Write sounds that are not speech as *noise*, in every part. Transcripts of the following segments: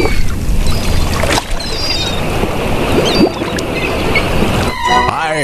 you.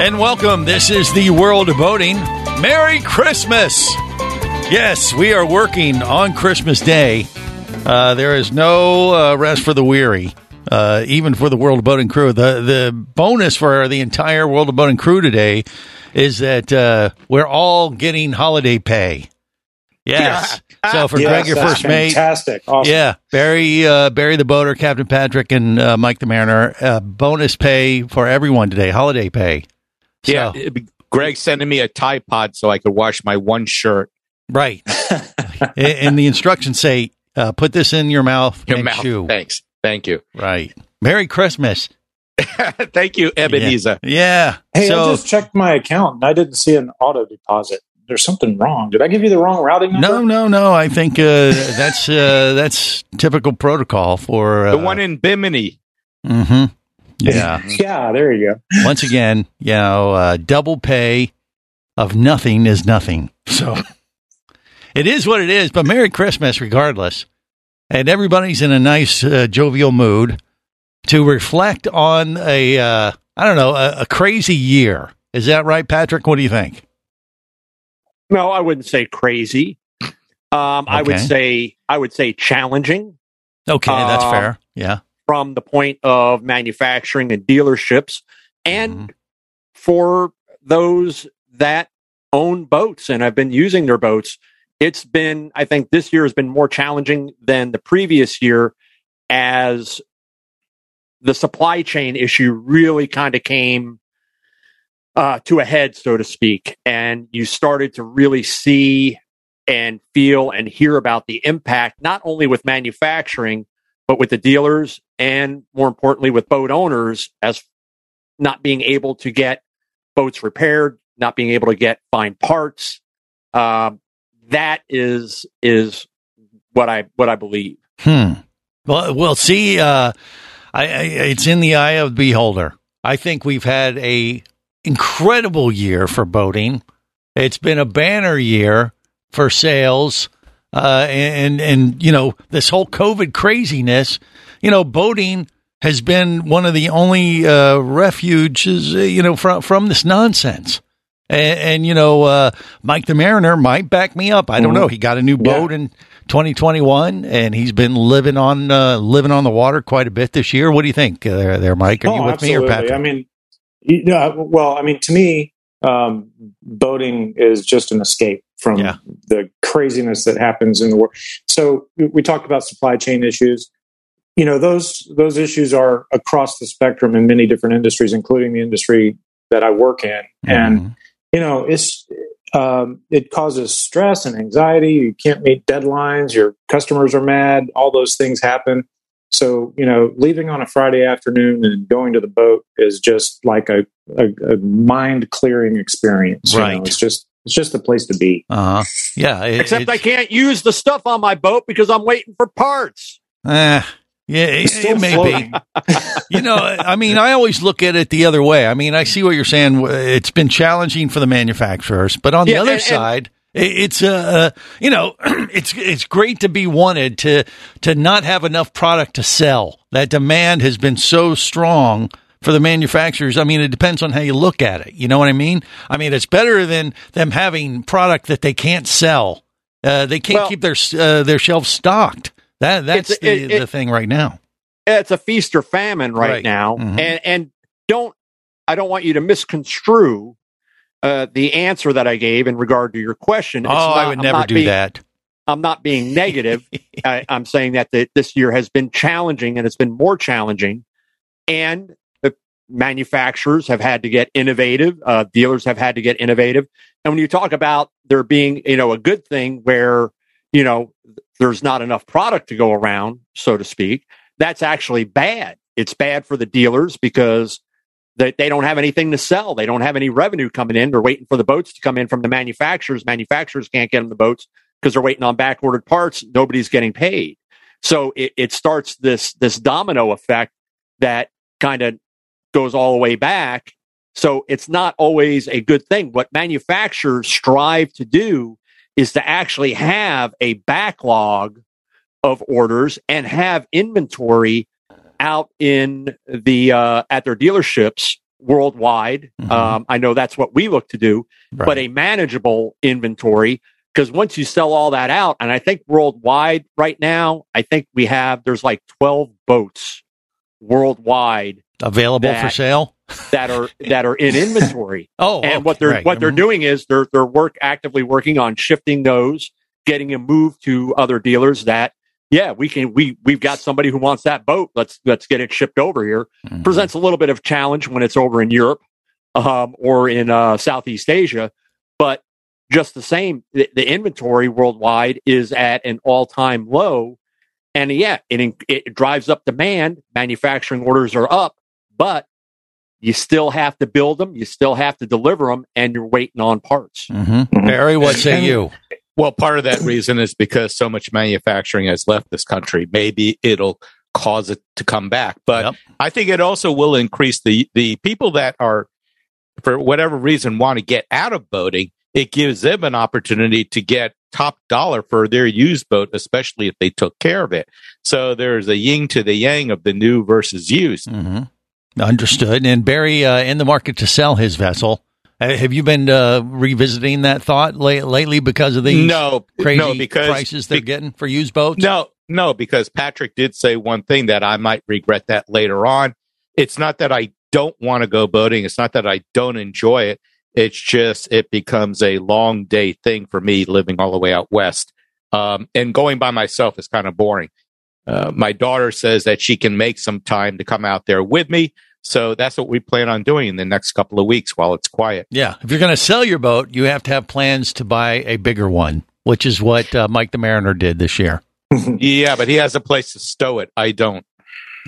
And welcome. This is the world of boating. Merry Christmas! Yes, we are working on Christmas Day. Uh, there is no uh, rest for the weary, uh, even for the World of Boating crew. The the bonus for the entire World of Boating crew today is that uh, we're all getting holiday pay. Yes. So for Yes, Greg, your that's first mate, fantastic. Awesome. yeah, Barry, uh, Barry the boater, Captain Patrick, and uh, Mike the mariner. Uh, bonus pay for everyone today, holiday pay. So, Yeah, it'd Greg sending me a Tide Pod so I could wash my one shirt. right. *laughs* and, and the instructions say, uh, "Put this in your mouth Your and mouth. chew." Thanks. Thank you. Right. Merry Christmas. *laughs* Thank you, Ebenezer. Yeah. Hey, I just checked my account and I didn't see an auto deposit. There's something wrong. Did I give you the wrong routing number? no, no, no. I think uh, that's uh, that's typical protocol for uh, The one in Bimini. Mm-hmm. Yeah. *laughs* yeah, there you go. Once again, you know, uh, double pay of nothing is nothing. So it is what it is. But Merry Christmas, regardless. And everybody's in a nice, uh, jovial mood to reflect on a, uh, I don't know, a, a crazy year. Is that right, Patrick? What do you think? No, I wouldn't say crazy. Um, I would say I would say challenging Okay, that's Uh, fair. Yeah. from the point of manufacturing and dealerships, and Mhm. for those that own boats and have been using their boats. It's been, I think, this year has been more challenging than the previous year, as the supply chain issue really kind of came uh, to a head, so to speak, and you started to really see and feel and hear about the impact, not only with manufacturing, but with the dealers and more importantly with boat owners as not being able to get boats repaired, not being able to get fine parts. Um, that is is what I what I believe. Hmm. Well, we'll see. Uh, I, I, it's in the eye of the beholder. I think we've had a incredible year for boating. It's been a banner year for sales, uh, and and you know this whole COVID craziness. You know, boating has been one of the only uh, refuges. uh, You know, from from this nonsense. And, and you know, uh, Mike the Mariner might back me up. I don't know. He got a new boat in 2021, and he's been living on uh, living on the water quite a bit this year. What do you think, uh, there, there, Mike? Are you oh, with absolutely. me or Patrick? I mean, yeah. Well, I mean, to me, um, boating is just an escape from Yeah. the craziness that happens in the world. So we, talked about supply chain issues. You know, those those issues are across the spectrum in many different industries, including the industry that I work in. And Mhm. you know, it's um, it causes stress and anxiety. You can't meet deadlines. Your customers are mad. All those things happen. So you know, leaving on a Friday afternoon and going to the boat is just like a, a, a mind clearing experience. you know. Right. It's just it's just the place to be. uh-huh. Yeah. it- Except it's- I can't use the stuff on my boat because I'm waiting for parts. Eh, yeah, it, It's still it may floating. be. *laughs* You know, I mean, I always look at it the other way. I mean, I see what you're saying. It's been challenging for the manufacturers, but on the other and- and- side, it- it's uh, uh, you know, *clears throat* it's it's great to be wanted to to not have enough product to sell. That demand has been so strong for the manufacturers. I mean, it depends on how you look at it. You know what I mean? I mean, it's better than them having product that they can't sell. Uh, they can't Well- keep their uh, their shelves stocked. That that's the, it- it- the thing right now. It's a feast or famine right, Right. now, Mhm. and and don't I don't want you to misconstrue uh, the answer that I gave in regard to your question. Oh, not- I would never do being- that. I'm not being negative. *laughs* I, I'm saying that the, this year has been challenging and it's been more challenging. And the manufacturers have had to get innovative. Uh, dealers have had to get innovative. And when you talk about there being, you know, a good thing where, you know, there's not enough product to go around, so to speak, that's actually bad. It's bad for the dealers because they, they don't have anything to sell. They don't have any revenue coming in. They're waiting for the boats to come in from the manufacturers. Manufacturers can't get them the boats because they're waiting on back ordered parts. Nobody's getting paid. So it, it starts this, this domino effect that kind of goes all the way back. So it's not always a good thing. What manufacturers strive to do is to actually have a backlog of orders and have inventory out in the uh, at their dealerships worldwide. Mhm. Um, I know that's what we look to do, Right. but a manageable inventory because once you sell all that out, and I think worldwide right now, I think we have there's like twelve boats worldwide Available for sale? that are that are in inventory *laughs* Oh, and okay, what they're right. what they're Mhm. doing is they're they're work actively working on shifting those, getting them moved to other dealers that yeah we can we we've got somebody who wants that boat let's let's get it shipped over here. Mhm. Presents a little bit of challenge when it's over in Europe um, or in uh, Southeast Asia, but just the same, the, the inventory worldwide is at an all time low, and yeah, it it drives up demand. Manufacturing orders are up, but you still have to build them, you still have to deliver them, and you're waiting on parts. Mhm. Barry, what say you? Well, part of that reason is because so much manufacturing has left this country. Maybe it'll cause it to come back, but Yep. I think it also will increase the the people that are, for whatever reason, want to get out of boating. It gives them an opportunity to get top dollar for their used boat, especially if they took care of it. So there's a yin to the yang of the new versus used. hmm Understood. And Barry, uh, in the market to sell his vessel. Uh, Have you been uh, revisiting that thought la- lately because of these No, crazy no, because prices they're be- getting for used boats? No, no, because Patrick did say one thing that I might regret that later on. It's not that I don't want to go boating. It's not that I don't enjoy it. It's just it becomes a long day thing for me living all the way out west. Um, and going by myself is kind of boring. Uh, my daughter says that she can make some time to come out there with me. So that's what we plan on doing in the next couple of weeks while it's quiet. Yeah. If you're going to sell your boat, you have to have plans to buy a bigger one, which is what uh, Mike the Mariner did this year. *laughs* yeah, but he has a place to stow it. I don't.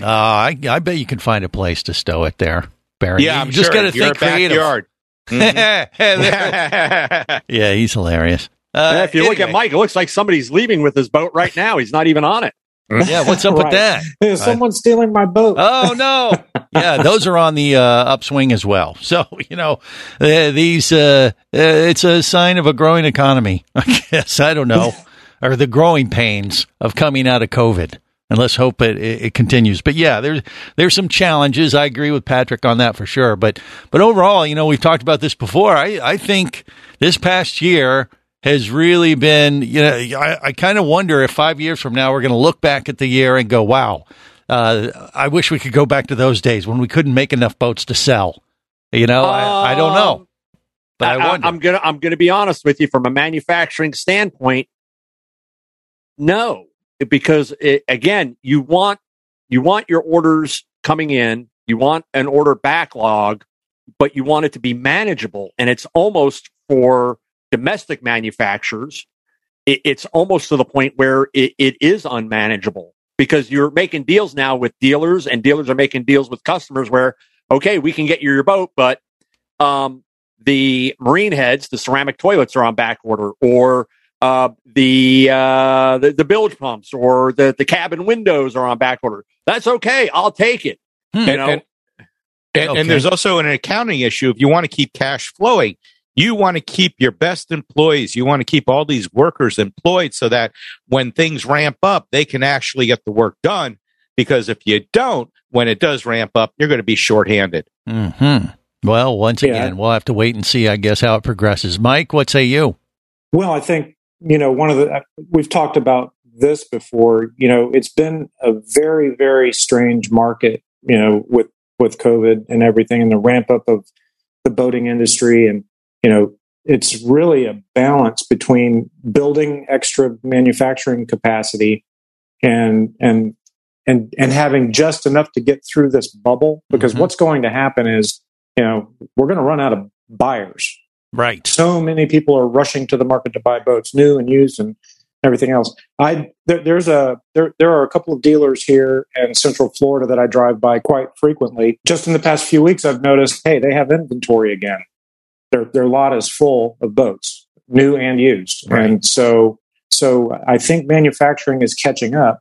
Uh, I, I bet you can find a place to stow it there, Barry. Yeah, you I'm just sure. got to Your think creative. backyard. Mhm. *laughs* yeah, he's hilarious. Uh, And if you look at. Mike, it looks like somebody's leaving with his boat right now. He's not even on it. *laughs* yeah, what's up with that? *laughs* Someone's stealing my boat. Oh no! *laughs* Yeah, those are on the uh, upswing as well. So you know, uh, these uh, uh, it's a sign of a growing economy. I guess I don't know, or the growing pains of coming out of COVID. And let's hope it, it, it continues. But yeah, there's there's some challenges. I agree with Patrick on that for sure. But but overall, you know, we've talked about this before. I I think this past year has really been, you know, I, I kind of wonder if five years from now we're going to look back at the year and go, wow, uh, I wish we could go back to those days when we couldn't make enough boats to sell. You know, I, I don't know, Um, but I, wonder. am gonna I'm gonna be honest with you from a manufacturing standpoint. No, because it, again, you want you want your orders coming in. You want an order backlog, but you want it to be manageable, and it's almost for domestic manufacturers. It, it's almost to the point where it, it is unmanageable because you're making deals now with dealers, and dealers are making deals with customers where okay, we can get you your boat, but um, the marine heads, the ceramic toilets are on back order, or uh, the, uh, the the bilge pumps, or the the cabin windows are on back order. That's okay. I'll take it. Hmm. You know, and, and, Okay. and there's also an accounting issue. If you want to keep cash flowing, you want to keep your best employees. You want to keep all these workers employed so that when things ramp up, they can actually get the work done. Because if you don't, when it does ramp up, you're going to be shorthanded. hmm Well, once Yeah. again, we'll have to wait and see, I guess, how it progresses. Mike, what say you? Well, I think, you know, one of the, we've talked about this before, you know, it's been a very, very strange market, you know, with, with COVID and everything and the ramp up of the boating industry. And, you know, it's really a balance between building extra manufacturing capacity and, and, and, and having just enough to get through this bubble because Mhm. what's going to happen is, you know, we're going to run out of buyers Right. so many people are rushing to the market to buy boats, new and used, and everything else. I there, there's a there there are a couple of dealers here in Central Florida that I drive by quite frequently. Just in the past few weeks, I've noticed, hey, they have inventory again. Their their lot is full of boats, new and used, Right. and so so I think manufacturing is catching up.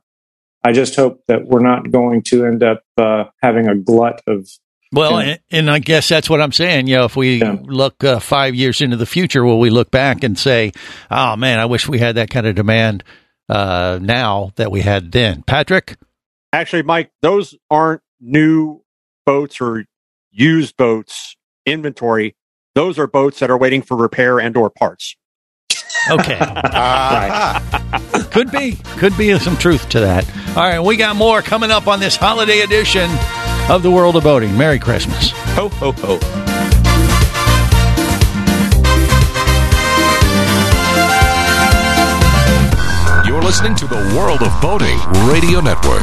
I just hope that we're not going to end up uh, having a glut of Well, Yeah. and, and I guess that's what I'm saying. You know, if we Yeah. look uh, five years into the future, will we look back and say, "Oh man, I wish we had that kind of demand uh, now that we had then"? Patrick, Actually, Mike, those aren't new boats or used boats inventory. Those are boats that are waiting for repair and or parts. okay, *laughs* Ah. *laughs* could be, could be some truth to that. All right, we got more coming up on this holiday edition of the World of Boating. Merry Christmas. Ho, ho, ho. You're listening to the World of Boating Radio Network.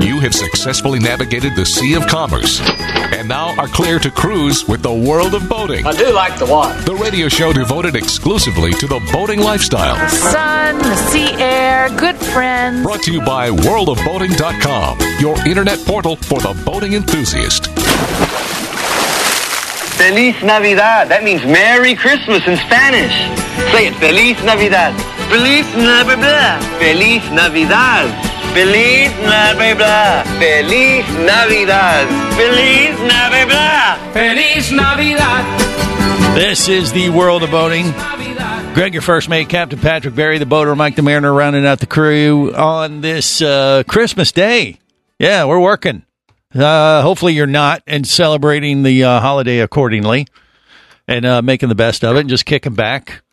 You have successfully navigated the Sea of Commerce and now are clear to cruise with the World of Boating. I do like the water. The radio show devoted exclusively to the boating lifestyle. The sun, the sea air, good friends. Brought to you by worldofboating.com, your internet portal for the boating enthusiast. Feliz Navidad. That means Merry Christmas in Spanish. Say it. Feliz Navidad. Feliz Navidad. Feliz Navidad. Feliz Navidad. Feliz Navidad. Feliz Navidad. Feliz Navidad. This is the World of Boating. Greg, your first mate, Captain Patrick Barry, the boater, Mike the Mariner, rounding out the crew on this uh, Christmas Day. Yeah, we're working. Uh, hopefully, you're not and celebrating the uh, holiday accordingly and uh, making the best of it and just kicking back,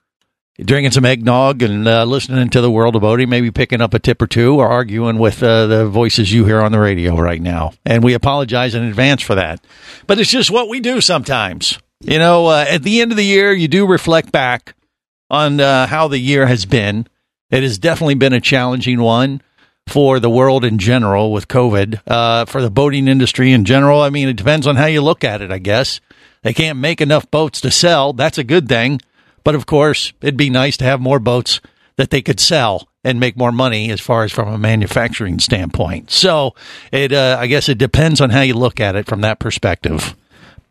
drinking some eggnog and uh, listening to the World of Boating, maybe picking up a tip or two or arguing with uh, the voices you hear on the radio right now. And we apologize in advance for that. But it's just what we do sometimes. You know, uh, at the end of the year, you do reflect back on uh, how the year has been. It has definitely been a challenging one for the world in general with COVID. Uh, for the boating industry in general, I mean, it depends on how you look at it, I guess. They can't make enough boats to sell. That's a good thing. But of course, it'd be nice to have more boats that they could sell and make more money as far as from a manufacturing standpoint. So it, uh, I guess it depends on how you look at it from that perspective.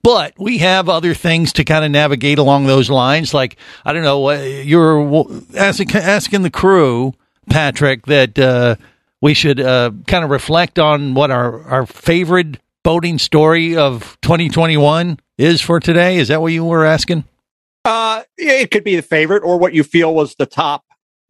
But we have other things to kind of navigate along those lines. Like, I don't know, uh, you're asking, asking the crew, Patrick, that, uh, we should uh, kind of reflect on what our, our favorite boating story of 2021 is for today. Is that what you were asking? Uh, it could be the favorite or what you feel was the top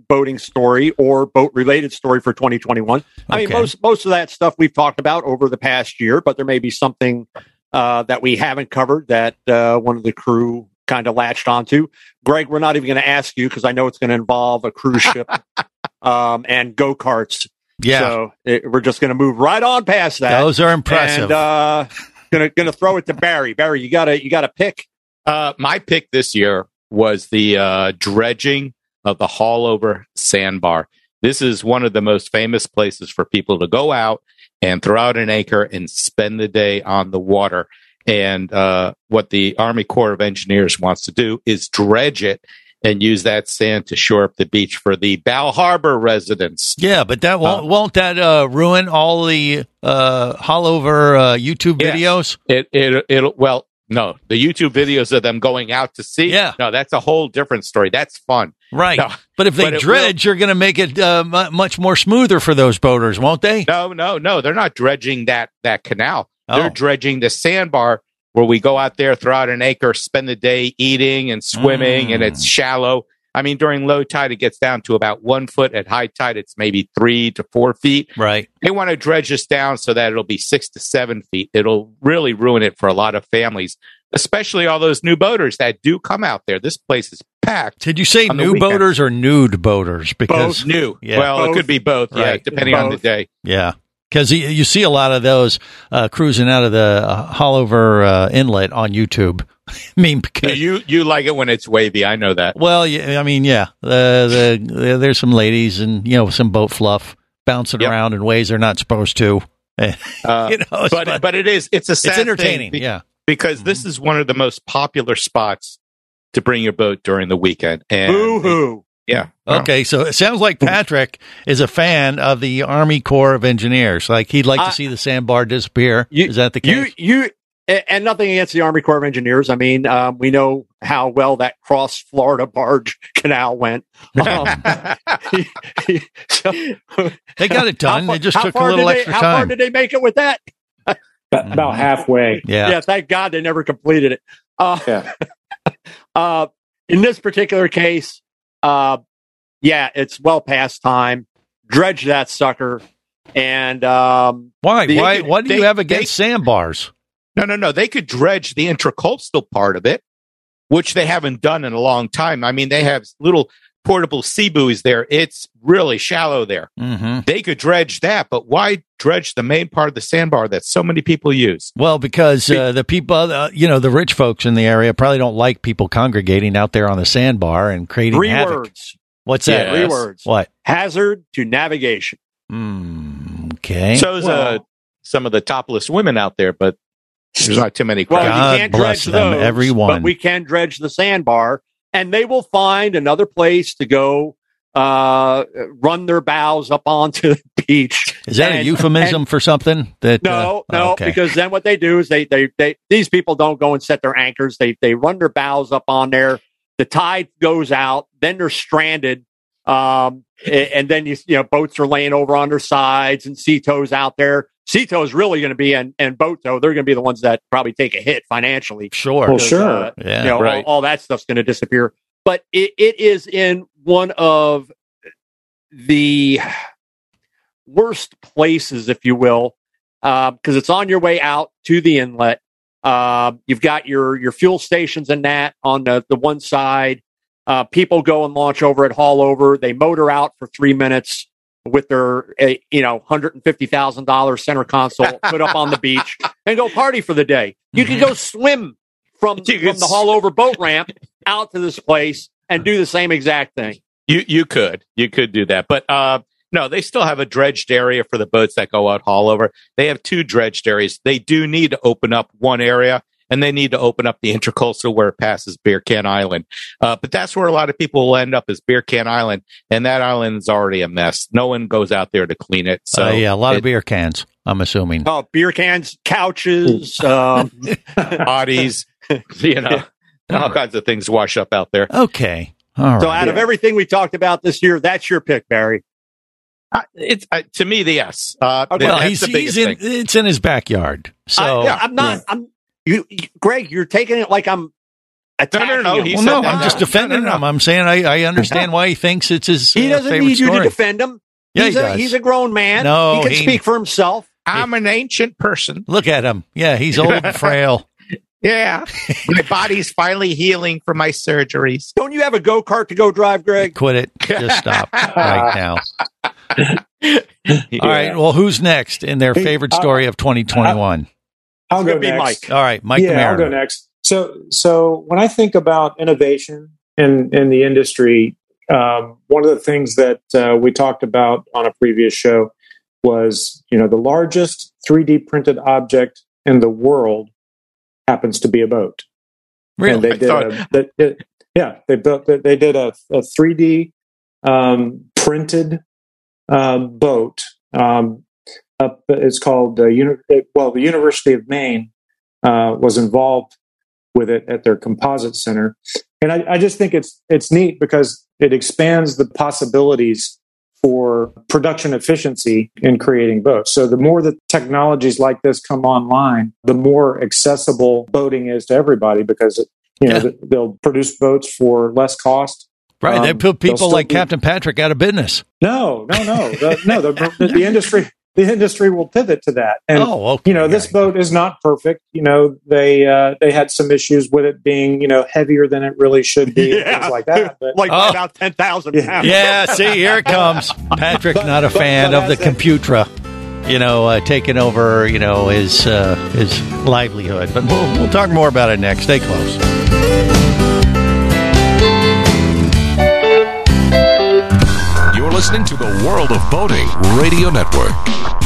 boating story or boat related story for 2021. I mean, most most of that stuff we've talked about over the past year, but there may be something uh, that we haven't covered that uh, one of the crew kind of latched onto. Greg, we're not even going to ask you because I know it's going to involve a cruise ship *laughs* um, and go karts. Yeah. So it, we're just going to move right on past that. Those are impressive. And uh, gonna gonna throw it to Barry. Barry, you gotta you gotta pick. Uh, my pick this year was the uh, dredging of the Haulover Sandbar. This is one of the most famous places for people to go out and throw out an anchor and spend the day on the water. And uh, what the Army Corps of Engineers wants to do is dredge it and use that sand to shore up the beach for the Bal Harbour residents. Yeah, but that won't won't that uh, ruin all the uh, Haulover uh, YouTube Yes. videos? It it it well no the YouTube videos of them going out to sea. Yeah. no, that's a whole different story. That's fun. Right. No, but if they but dredge, you're going to make it uh, much more smoother for those boaters, won't they? No, no, no. They're not dredging that that canal. Oh. They're dredging the sandbar where we go out there, throw out an acre, spend the day eating and swimming, and Mm. it's shallow. I mean, during low tide, it gets down to about one foot. At high tide, it's maybe three to four feet. Right. They want to dredge this down so that it'll be six to seven feet. It'll really ruin it for a lot of families, especially all those new boaters that do come out there. This place is packed. Did you say new weekend. boaters or nude boaters? Because Both new. Yeah. Well, Both. it could be both. Yeah, Right. depending on the day. Yeah. Because you, you see a lot of those uh, cruising out of the uh, Haulover uh, Inlet on YouTube. *laughs* I mean, because You you like it when it's wavy. I know that. well, yeah, I mean, yeah, the, the there's some ladies and you know some boat fluff bouncing Yep. around in ways they're not supposed to. *laughs* Uh, you know, it's- but but it is it's a sad it's entertaining. thing be- yeah. because this is one of the most popular spots to bring your boat during the weekend. And Boo hoo. yeah, Okay, so it sounds like Patrick is a fan of the Army Corps of Engineers. Like he'd like I- to see the sandbar disappear. You- is that the case? you a- and nothing against the Army Corps of Engineers. I mean, um, we know how well that cross Florida barge *laughs* canal went. *laughs* Um, so- they got it *laughs* done. How far- They just took a little did they- extra How far did they make it with that? About, about halfway. yeah. yeah, thank God they never completed it. Uh, Yeah. uh, in this particular case, uh, yeah, it's well past time. Dredge that sucker, and um, Why? They Why? could- What do you they- have against sandbars? No, no, no. They could dredge the intracoastal part of it, which they haven't done in a long time. I mean, they have little portable sea buoys there. It's really shallow there. Mm-hmm. They could dredge that, but why dredge the main part of the sandbar that so many people use? Well, because uh, the people, uh, you know, the rich folks in the area probably don't like people congregating out there on the sandbar and creating three havoc. words: What's that? Yeah. three Yes. words. What? hazard to navigation. Mm, okay. So's uh, Well- some of the topless women out there, but there's not too many Well. God you can't bless dredge them, those, everyone. but we can dredge the sandbar, and they will find another place to go uh, run their bows up onto the *laughs* beach. Is that a And- euphemism for something? That No, uh, no, okay. because then what they do is they, they, they, these people don't go and set their anchors. They, they run their bows up on there. The tide goes out. Then they're stranded. Um, a- and then you, you know, boats are laying over on their sides and sea out there. Sea is really going to be, and, and boat tow, they're going to be the ones that probably take a hit financially. sure. Well, sure. uh, Yeah, you know, right. all, all that stuff's going to disappear. But it, it is in one of the worst places, if you will, because it's on your way out to the inlet. Uh, you've got your your fuel stations and that on the, the one side. Uh, people go and launch over at Haulover. They motor out for three minutes with their uh, you know hundred and fifty thousand dollars center console *laughs* put up on the beach and go party for the day. You can go swim from from the Haulover boat ramp out to this place and do the same exact thing. You you could you could do that, but uh, no, they still have a dredged area for the boats that go out Haulover. They have two dredged areas. They do need to open up one area, and they need to open up the intercoastal where it passes Beer Can Island. Uh, but that's where a lot of people will end up is Beer Can Island, and that island is already a mess. No one goes out there to clean it. So uh, yeah, a lot of beer cans. I'm assuming. Oh, beer cans, couches. Um, *laughs* bodies, you know, *laughs* all kinds of things wash up out there. Okay. All right. so, out of everything we talked about this year, that's your pick, Barry. Uh, it's uh, to me the yes. Uh, Okay. well, he's, the he's in. thing. It's in his backyard. So I, am not. I'm you, you- Greg. You're taking it like I'm attacking no, him. he well, said no, that. I'm just No, no, defending no. him. I'm saying I, I understand *laughs* why he thinks it's his. He uh, doesn't favorite need you story. to defend him. Yeah, he's he a does. he's a grown man. No, he can he- speak for himself. I'm an ancient person. Look at him. Yeah, he's old and *laughs* frail. Yeah, my body's finally healing from my surgeries. Don't you have a go kart to go drive, Greg? Quit it. Just stop *laughs* right now. All right. Well, who's next in their favorite uh, story of 2021? I'll go next. Mike. All right, Mike yeah, I'll go next. So, so when I think about innovation in in the industry, um, one of the things that uh, we talked about on a previous show was, you know, the largest 3D printed object in the world happens to be a boat. Really? And they I did, thought- a, they, it- yeah, they built, they did a, a 3D um, printed um, boat. Um, up, it's called uh, uni- well, the University of Maine uh, was involved with it at their composite center, and I, I just think it's it's neat because it expands the possibilities for production efficiency in creating boats. So the more that technologies like this come online, the more accessible boating is to everybody because it, you know Yeah. they'll produce boats for less cost. Right. they Um, put they'll people like be- Captain Patrick out of business. No, no, no, the, no. The, the industry, the industry will pivot to that. And oh, okay. you know, this boat is not perfect. You know, they uh, they had some issues with it being you know heavier than it really should be, Yeah. things like that. But *laughs* Like by Oh. about ten thousand Yeah. pounds. Yeah, see, here it comes. *laughs* Patrick, But- not a but- fan but of the as computra, you know, uh, taking over, you know, his uh, his livelihood. But we'll we'll talk more about it next. Stay close. Listening to the World of Boating Radio Network.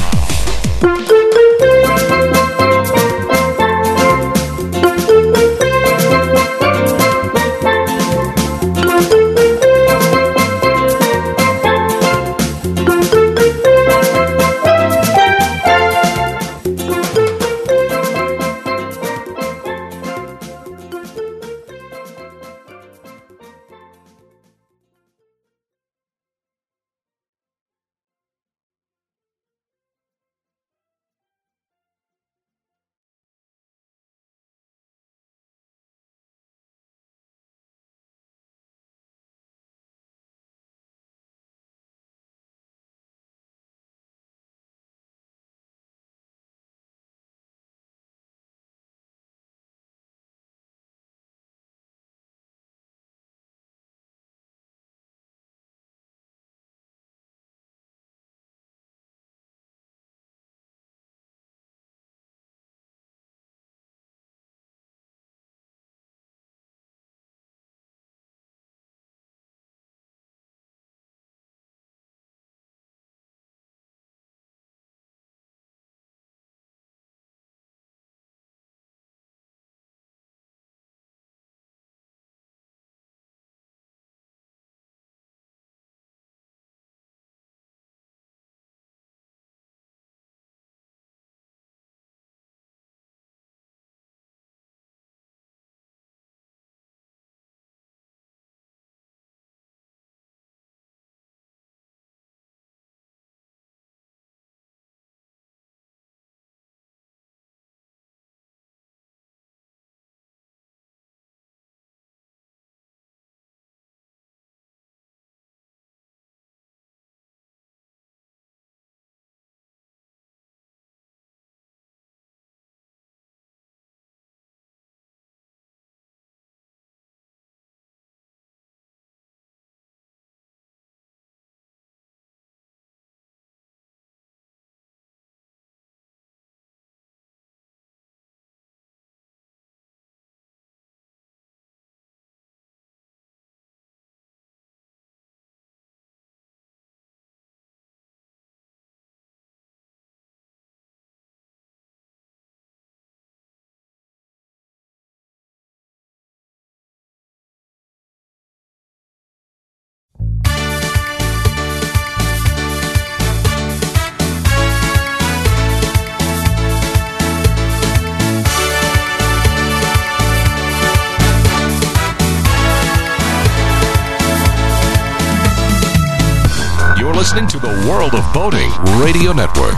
Listening to the World of Boating Radio Network.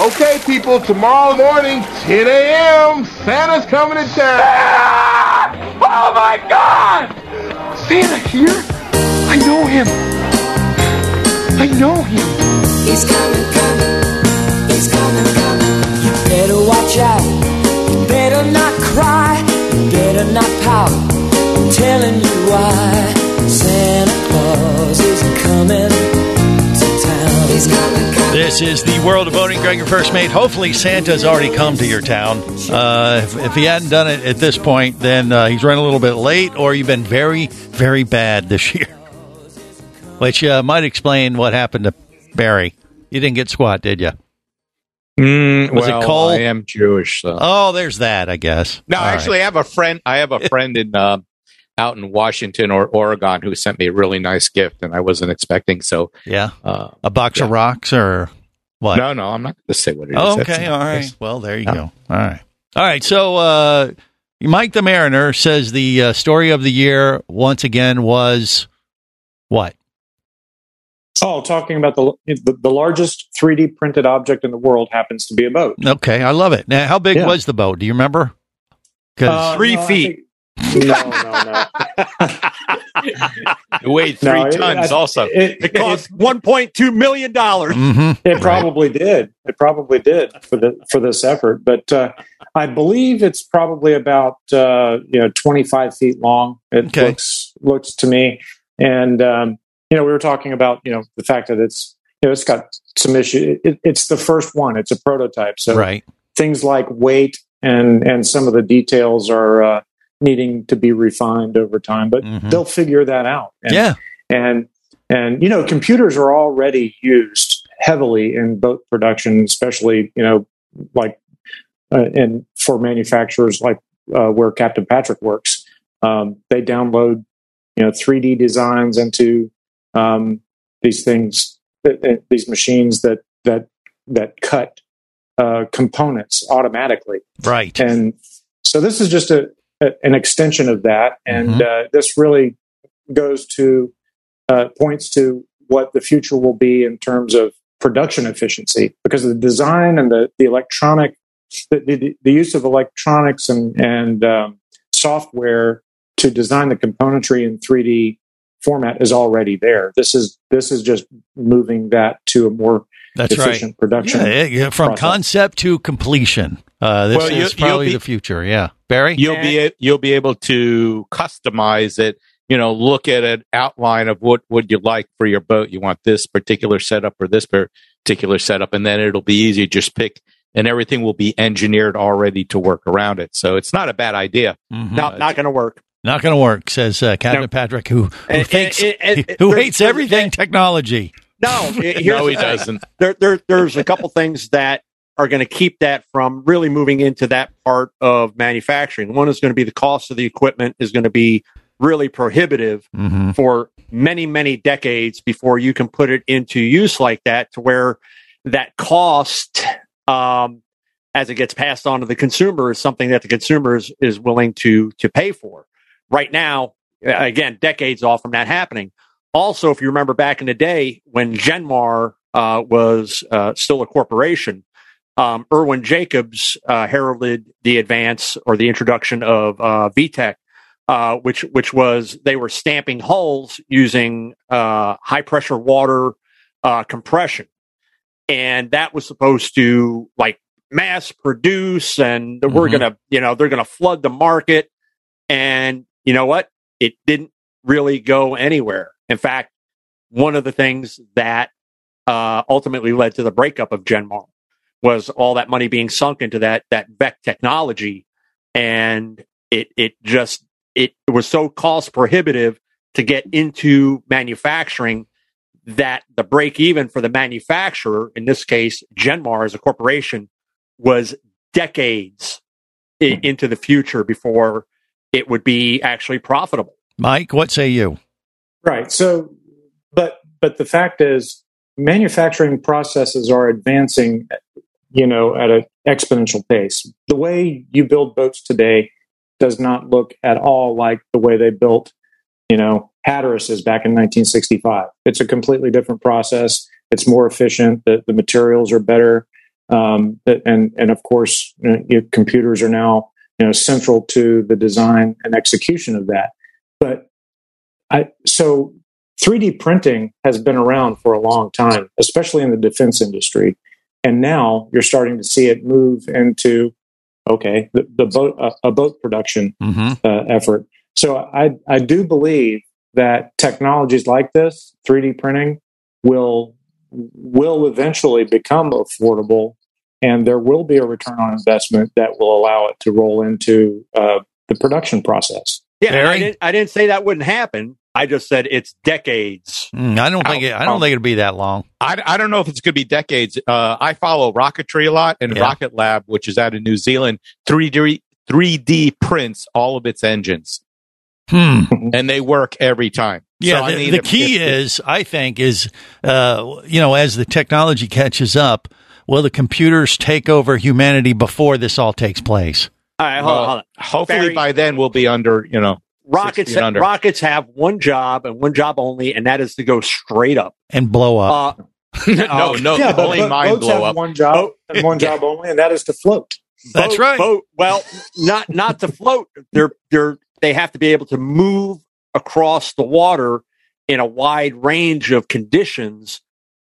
Okay, people, tomorrow morning, 10 a.m., Santa's coming to town. Oh my God! Santa here? I know him. I know him. He's coming, coming. He's coming, coming. You better watch out. You better not cry. You better not pout. I'm telling you why. Santa Claus is coming to town. He's coming, coming. This is the world of boating. Greg, your first mate. Hopefully, Santa's already come to your town. Uh, if, if he hadn't done it at this point, then uh, he's running a little bit late, or you've been very, very bad this *laughs* year. Which uh, might explain what happened to Barry. You didn't get squat, did you? Mm, Was it well, cold? I am Jewish, so. Oh, there's that. I guess. No, All right. actually, I have a friend. I have a *laughs* friend in uh, out in Washington or Oregon who sent me a really nice gift, and I wasn't expecting. So, yeah, uh, a box of rocks or what? no, no, I'm not going to say what it is. Oh, That's okay, not- all right. yes. Well, there you Yeah. go. All right, all right. So, uh, Mike the Mariner says the uh, story of the year once again was what? Oh, talking about the, the the largest 3D printed object in the world happens to be a boat. Okay, I love it. Now, how big Yeah. was the boat? Do you remember? Because Uh, Three no, feet. think- no, no, no. *laughs* *laughs* It weighed three it- tons. I- also, it- It cost *laughs* one point two million dollars. Mm-hmm. It probably did. It probably did for the for this effort. But uh, I believe it's probably about uh, you know twenty five feet long. It Okay. looks looks to me, and um, you know we were talking about you know the fact that it's you know it's got some issue. It, it's the first one. It's a prototype, so right. things like weight and and some of the details are uh, needing to be refined over time. But Mhm. they'll figure that out. And, Yeah. and and you know computers are already used heavily in boat production especially you know like uh, and for manufacturers like uh, where captain patrick works um, they download you know 3d designs into um, these things th- th- these machines that that that cut uh, components automatically. Right. and so this is just a, a an extension of that. And uh, this really goes to uh, points to what the future will be in terms of production efficiency. Because the design and the, the electronic the, the, the use of electronics and, and um, software to design the componentry in 3d format is already there this is this is just moving that to a more That's efficient right. production Yeah, yeah, from process. concept to completion. Uh, this Well, is probably you'll be- the future. Yeah, Barry. you'll be a- you'll be able to customize it. You know, look at an outline of what would you like for your boat. You want this particular setup or this particular setup, and then it'll be easy. to Just pick, and everything will be engineered already to work around it. So it's not a bad idea. Mhm. Not not going to work. Not going to work, says uh, Captain No. Patrick, who, who And- thinks and- and- who there- hates there- everything technology. No, *laughs* here's no, he doesn't. there, there, there's a couple things that are going to keep that from really moving into that part of manufacturing. One is going to be the cost of the equipment is going to be really prohibitive Mm-hmm. for many, many decades before you can put it into use like that to where that cost, um, as it gets passed on to the consumer is something that the consumer is, is willing to, to pay for. Right now, again, decades off from that happening. Also, if you remember back in the day when Genmar uh, was uh, still a corporation, um, Irwin Jacobs uh, heralded the advance or the introduction of uh, VEC, uh, which which was they were stamping hulls using uh, high pressure water uh, compression, and that was supposed to like mass produce, and we're Mhm. gonna you know they're gonna flood the market, and you know what? It didn't really go anywhere. In fact, one of the things that uh, ultimately led to the breakup of Genmar was all that money being sunk into that that VEC technology, and it it just it was so cost prohibitive to get into manufacturing that the break even for the manufacturer, in this case Genmar as a corporation, was decades i- into the future before it would be actually profitable. Mike, what say you? Right. So, but but but the fact is, manufacturing processes are advancing, you know, at an exponential pace. The way you build boats today does not look at all like the way they built, you know, Hatteras back in 1965. It's a completely different process. It's more efficient. The, the materials are better, um, and and of course, you know, computers are now you know central to the design and execution of that. But I so 3D printing has been around for a long time, especially in the defense industry, and now you're starting to see it move into okay the, the boat uh, a boat production Mm-hmm. uh, effort. So I I do believe that technologies like this, 3D printing, will will eventually become affordable, and there will be a return on investment that will allow it to roll into uh, the production process. Yeah, I didn't, I didn't say that wouldn't happen. I just said it's decades. Mm, I don't think it, I don't think it'd be that long. I, I don't know if it's going to be decades. Uh, I follow rocketry a lot, and Yeah. Rocket Lab, which is out of New Zealand, 3D 3D prints all of its engines, Hmm. and they work every time. Yeah, So, I the, the key is, I think, is uh, you know, as the technology catches up, will the computers take over humanity before this all takes place? All right, hold on, hold on. hopefully Barry- by then we'll be under, you know, Rockets, 60 under. rockets have one job and one job only, and that is to go straight up. and blow up. Uh, *laughs* no, no, yeah, only bo- mine boats blow have up. one job and one job only, and that is to float. That's boat- right. Boat, well, not not to float. They're they're they have to be able to move across the water in a wide range of conditions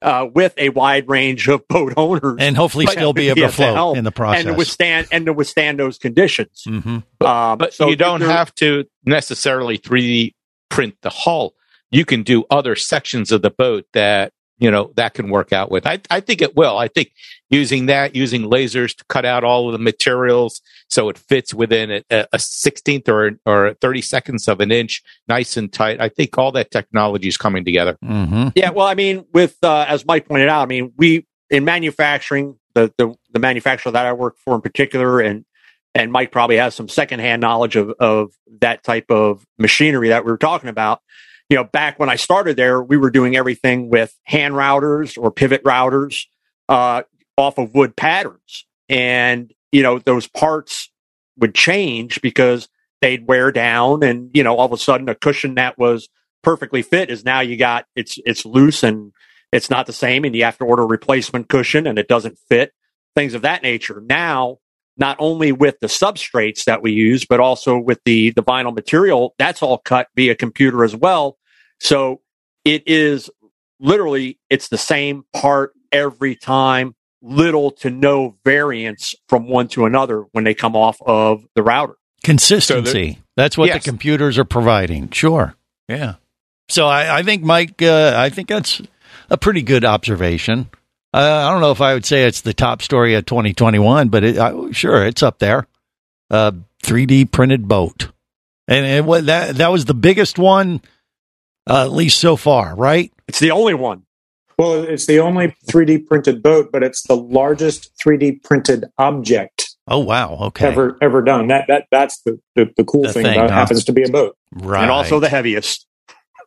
uh, with a wide range of boat owners, and hopefully But- still be able to float in the and process. to withstand and to withstand those conditions. hmm Um, But so you don't have to necessarily 3D print the hull. You can do other sections of the boat that, you know, that can work out with. I, I think it will. I think using that, using lasers to cut out all of the materials so it fits within a, a 16th or, or 30 seconds of an inch, nice and tight. I think all that technology is coming together. hmm Yeah, well, I mean, with uh, as Mike pointed out, I mean, we in manufacturing, the, the the manufacturer that I work for in particular, and and Mike probably has some secondhand knowledge of of that type of machinery that we were talking about. You know, back when I started there, we were doing everything with hand routers or pivot routers uh, off of wood patterns, and you know those parts would change because they'd wear down, and you know all of a sudden a cushion that was perfectly fit is now you got it's it's loose and it's not the same and you have to order a replacement cushion and it doesn't fit things of that nature. Now not only with the substrates that we use but also with the the vinyl material that's all cut via computer as well so it is literally it's the same part every time little to no variance from one to another when they come off of the router Consistency. That's what Yes. the computers are providing. Sure. Yeah. So I, I think, Mike, uh, I think that's a pretty good observation. Uh, I don't know if I would say it's the top story of 2021, but it, I, sure, it's up there. Uh, 3D printed boat. And it, wa- that, that was the biggest one, uh, at least so far, right? it's the only one Well, it's the only 3D printed boat, but it's the largest 3D printed object Oh, wow. Okay. ever ever done. That that that's the the, the cool The thing, thing, about huh? happens to be a boat. right. and also the heaviest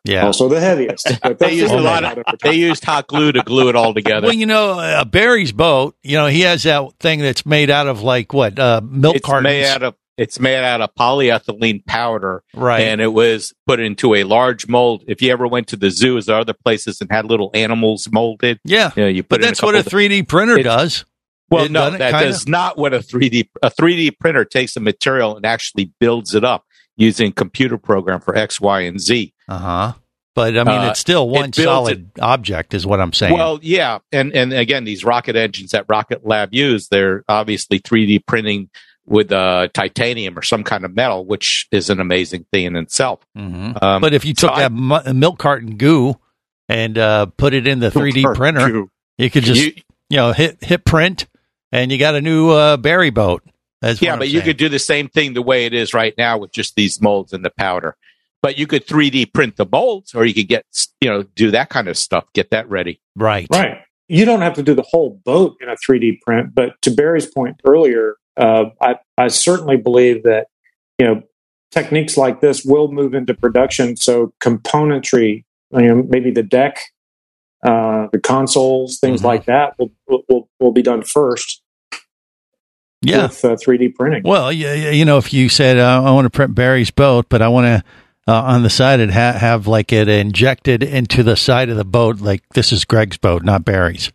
yeah. Also the heaviest. *laughs* They they'll used a lot of, they used hot glue to glue it all together. Well, you know, uh, Barry's boat, you know, he has that thing that's made out of like what, uh, milk it's cartons. made out of it's made out of polyethylene powder right. and it was put into a large mold if you ever went to the zoos or other places and had little animals molded yeah. you, know, you put But that's a what a 3D printer does. well It no it that kinda? is not what a 3d a 3d printer takes a material and actually builds it up using computer program for x y and z Uh huh. But I mean, Uh, it's still one it solid object, is what I'm saying. well yeah and and again these rocket engines that rocket lab use they're obviously 3d printing with uh, titanium or some kind of metal which is an amazing thing in itself Mhm. um, but if you took I- that mu- milk carton goo and uh, put it in the 3D printer, you could just you, you- know hit hit print, and you got a new uh, Barry boat. That's what yeah, I'm but you could do the same thing the way it is right now with just these molds and the powder. But you could 3D print the molds, or you could get you know do that kind of stuff. Get that ready. right, Right. You don't have to do the whole boat in a 3D print, but to Barry's point earlier, uh, I, I certainly believe that you know techniques like this will move into production. So componentry, you know, maybe the deck uh, the consoles, things Mm-hmm. like that will, will will be done first. Yeah. with uh, 3D printing. Well, yeah, yeah, you know, if you said uh, I want to print Barry's boat, but I want to uh, on the side it ha- have like it injected into the side of the boat, like this is Greg's boat, not Barry's.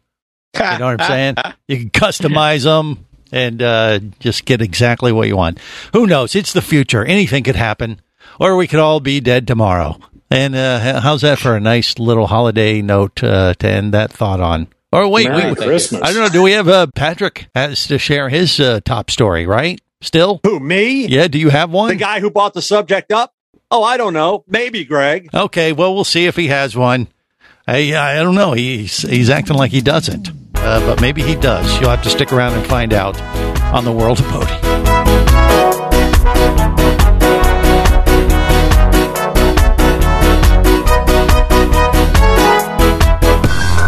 You know what I'm saying? *laughs* You can customize them and uh, just get exactly what you want. Who knows? It's the future. Anything could happen, or we could all be dead tomorrow. And uh, how's that for a nice little holiday note uh, to end that thought on? Or wait, Merry wait, Christmas. I don't know. Do we have uh, Patrick has to share his uh, top story? Right? Still? Who me? Yeah. Do you have one? The guy who bought the subject up? Oh, I don't know. Maybe Greg. Okay, well, we'll see if he has one. I, I don't know. He's he's acting like he doesn't, uh, but maybe he does. You'll have to stick around and find out on the world of boating.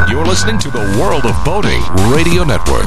You're listening to the World of Boating Radio Network.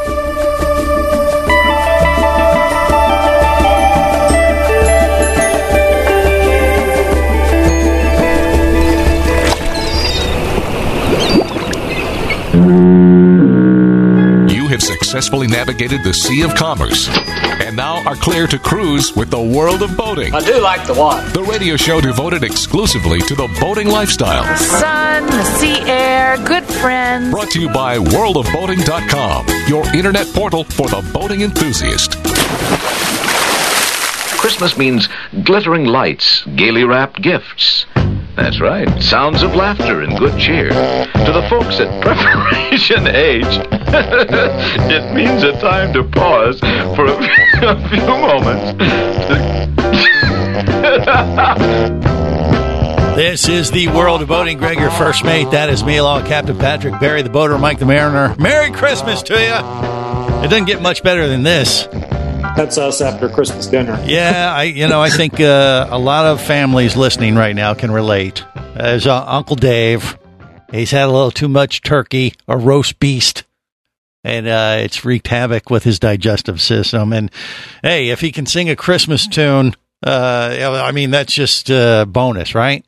Successfully navigated the Sea of Commerce and now are clear to cruise with the World of Boating. I do like the water. The radio show devoted exclusively to the boating lifestyle. The sun, the sea air, good friends. Brought to you by worldofboating.com, your internet portal for the boating enthusiast. Christmas means glittering lights, gaily wrapped gifts. That's right, sounds of laughter and good cheer. To the folks at *laughs* Preparation H, it means a time to pause for a, a *laughs* few moments. This is the world of boating. Greg, your first mate. That is me, along Captain Patrick, Barry the boater, Mike the mariner. Merry Christmas to you. It doesn't get much better than this. That's us after Christmas dinner. Yeah, I you know I think uh, a lot of families listening right now can relate. As uh, Uncle Dave, he's had a little too much turkey or roast beast, and uh, it's wreaked havoc with his digestive system. And hey, if he can sing a Christmas tune, uh, I mean that's just uh, bonus, right?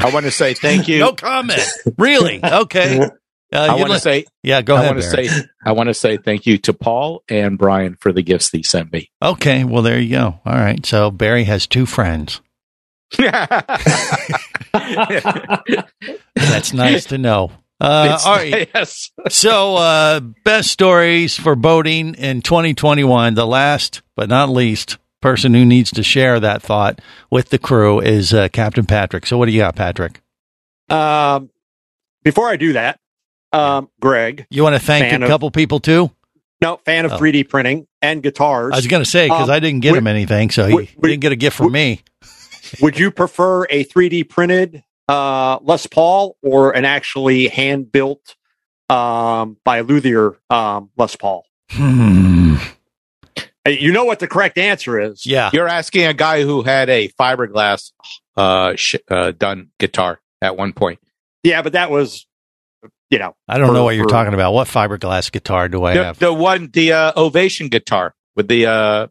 I want to say thank you. *laughs* no comment. Really? Okay. *laughs* Uh, I want to like- say, yeah. Go I ahead. want to say, I want to say thank you to Paul and Brian for the gifts they sent me. Okay, well there you go. All right, so Barry has two friends. *laughs* That's nice to know. Uh, all right. *laughs* Yes. so, uh, best stories for boating in 2021. The last but not least person who needs to share that thought with the crew is uh, Captain Patrick. So, what do you got, Patrick? Um, before I do that, um, Greg, You want to thank Fan a of- couple people too? no fan of Oh. 3D printing and guitars. I was going to say because Um, I didn't get would- him anything, so he, would- he didn't get a gift from me. *laughs* Would you prefer a 3D printed uh, Les Paul or an actually hand built um, by Luthier um, Les Paul? Hmm. You know what the correct answer is. Yeah. You're asking a guy who had a fiberglass uh, sh- uh, done guitar at one point. Yeah, but that was, you know, I don't for- know what you're for- talking about. What fiberglass guitar do I The, have? the one, the uh, Ovation guitar with the, uh,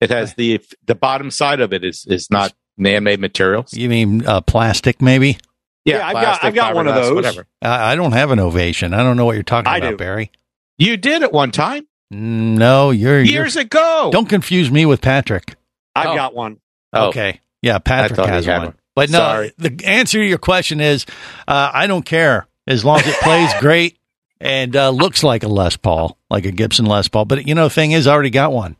it has the the bottom side of it is is not man-made materials. You mean uh, plastic, maybe? Yeah, I've got- I've got one of those. Whatever. I, I don't have an ovation. I don't know what you're talking I about, do. Barry. You did at one time Mm, No, you're years you're, ago. Don't confuse me with Patrick. I've Oh. got one. Oh. Okay. Yeah, Patrick has had one. one. But no, Sorry. the answer to your question is uh, I don't care as long as it plays *laughs* great and uh, looks like a Les Paul, like a Gibson Les Paul. But you know, the thing is, I already got one.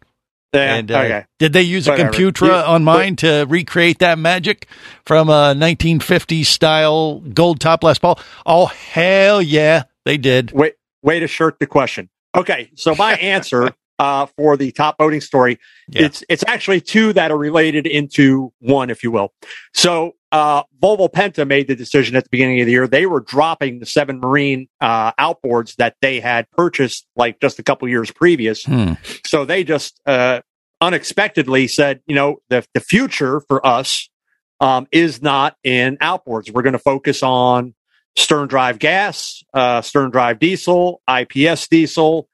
Yeah, And uh, okay. did they use Whatever. a Computra You- on mine to recreate that magic from a 1950s style gold top Les Paul? Oh hell yeah, they did. Wait, way to shirt the question. Okay, so my *laughs* answer uh, for the top voting story, Yeah. it's it's actually two that are related into one, if you will. So uh, Volvo Penta made the decision at the beginning of the year they were dropping the seven marine uh, outboards that they had purchased like just a couple years previous. Hmm. So they just uh, unexpectedly said, you know, the the future for us um, is not in outboards. We're going to focus on stern drive gas, uh, stern drive diesel, IPS diesel,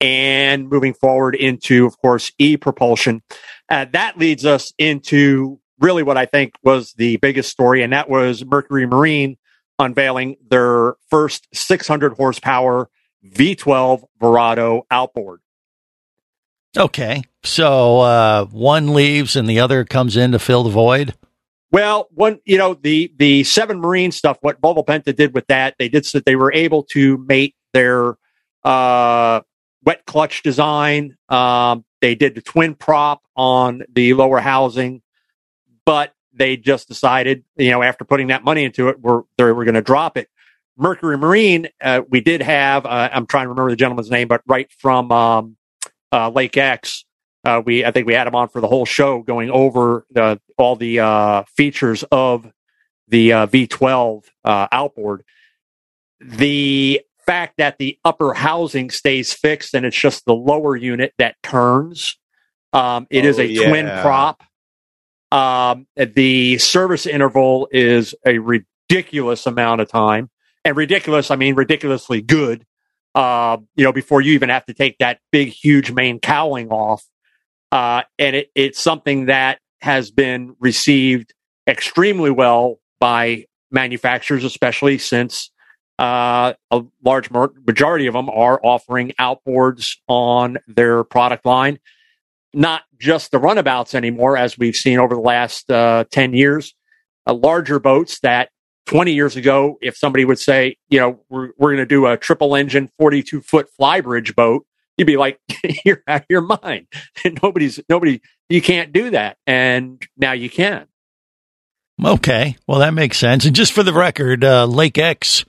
and moving forward into, of course, e propulsion. Uh, that leads us into really what I think was the biggest story, and that was Mercury Marine unveiling their first 600 horsepower V12 Verado outboard. Okay, so uh, one leaves and the other comes in to fill the void. Well, one, you know, the the seven marine stuff. What Volvo Penta did with that, they did so that they were able to mate their uh, wet clutch design. Um, they did the twin prop on the lower housing, but they just decided, you know, after putting that money into it, we're they were going to drop it. Mercury Marine, uh, we did have. Uh, I'm trying to remember the gentleman's name, but right from um, uh, Lake X, uh, we I think we had him on for the whole show, going over the, all the uh, features of the uh, V12 uh, outboard. The fact that the upper housing stays fixed and it's just the lower unit that turns. Um, it is Oh, a twin prop. Um, the service interval is a ridiculous amount of time, and ridiculous. I mean, ridiculously good. Uh, you know, before you even have to take that big, huge main cowling off, uh, and it, it's something that has been received extremely well by manufacturers, especially since uh, a large majority of them are offering outboards on their product line. Not just the runabouts anymore, as we've seen over the last uh, 10 years. Uh, larger boats that 20 years ago, if somebody would say, you know, we're, we're going to do a triple engine 42 foot flybridge boat, you'd be like, *laughs* you're out of your mind. *laughs* Nobody's, nobody, you can't do that. And now you can. Okay, well that makes sense. And just for the record, uh, Lake X,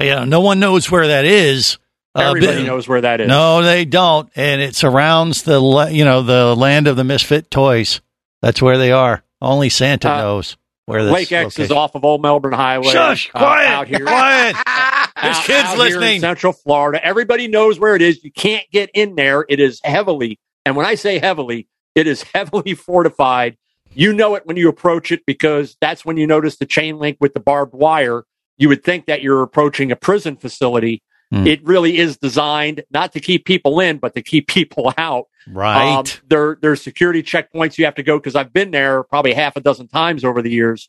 yeah, no one knows where that is. Uh, Everybody but- knows where that is. No, they don't, and it surrounds the you know the land of the misfit toys. That's where they are. Only Santa Uh, knows where this Lake X is off of Old Melbourne Highway. Shush! uh, Quiet! out here. Quiet! *laughs* There's kids out here in listening. Central Florida. Everybody knows where it is. You can't get in there. It is heavily, and when I say heavily, it is *laughs* heavily fortified. You know it when you approach it because that's when you notice the chain link with the barbed wire. You would think that you're approaching a prison facility. Hmm. It really is designed not to keep people in, but to keep *laughs* people out. Right. Um, there, there's security checkpoints you have to go because I've been there probably half a dozen times over the years.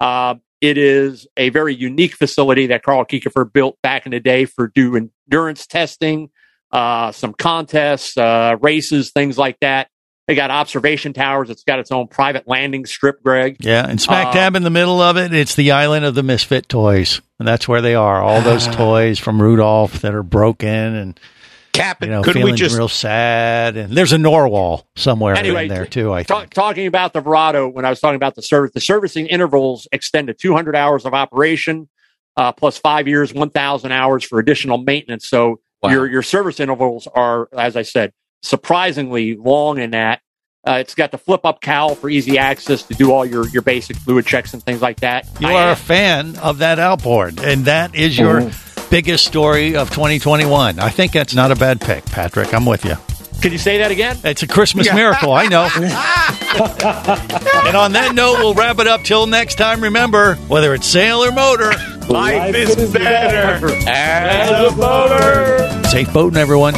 Uh, it is a very unique facility that Carl Kiekhaefer built back in the day for do endurance testing, uh, some contests, uh, races, things like that. They got observation towers. It's got its own private landing strip, Greg. Yeah, and smack Uh, dab in the middle of it, it's the island of the misfit toys, and that's where they are. All those toys from Rudolph that are broken and Captain, you know could we feeling just real sad. And there's a Narwhal somewhere Anyway, in there too. I think. Talk, talking about the Verado, when I was talking about the service, the servicing intervals extend to 200 hours of operation. uh, plus five years, 1,000 hours for additional maintenance. So Wow. your, your service intervals are, as I said, surprisingly long in that. Uh, it's got the flip up cowl for easy access to do all your, your basic fluid checks and things like that. You I are am- a fan of that outboard, and that is your Mhm. biggest story of 2021. I think that's not a bad pick, Patrick. I'm with you. Can you say that again? It's a Christmas miracle, I know. *laughs* and on that note, we'll wrap it up till next time. Remember, whether it's sail or motor, Life is better as a boater. safe boating, everyone.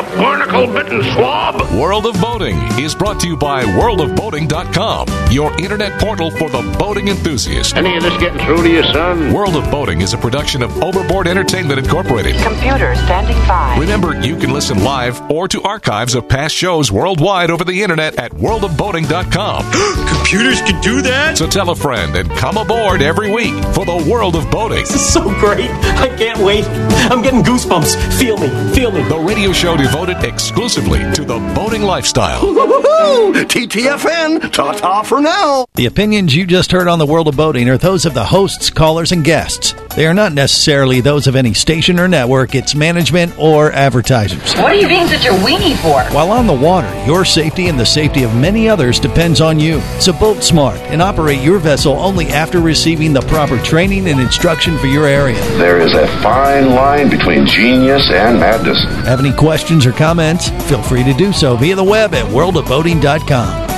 You barnacle bitten swab. World of Boating is brought to you by worldofboating.com, your internet portal for the boating enthusiast. Any of this getting through to you, son? World of Boating is a production of Overboard Entertainment Incorporated. Computer standing by. Remember, you can listen live or to archives of past shows worldwide over the internet at worldofboating.com. *gasps* Computers can do that? So tell a friend and come aboard every week for the World of Boating. This is so great. I can't wait. I'm getting goosebumps. Feel me. Feel me. The radio show devoted exclusively to the boating lifestyle. *laughs* TTFN, ta ta for now. The opinions you just heard on the world of boating are those of the hosts, callers, and guests. They are not necessarily those of any station or network, its management, or advertisers. What are you being such a weenie for? While on the water, your safety and the safety of many others depends on you. So boat smart and operate your vessel only after receiving the proper training and instruction for your area. There is a fine line between genius and madness. Have any questions or comments? Feel free to do so via the web at worldofboating.com. Marketing.com.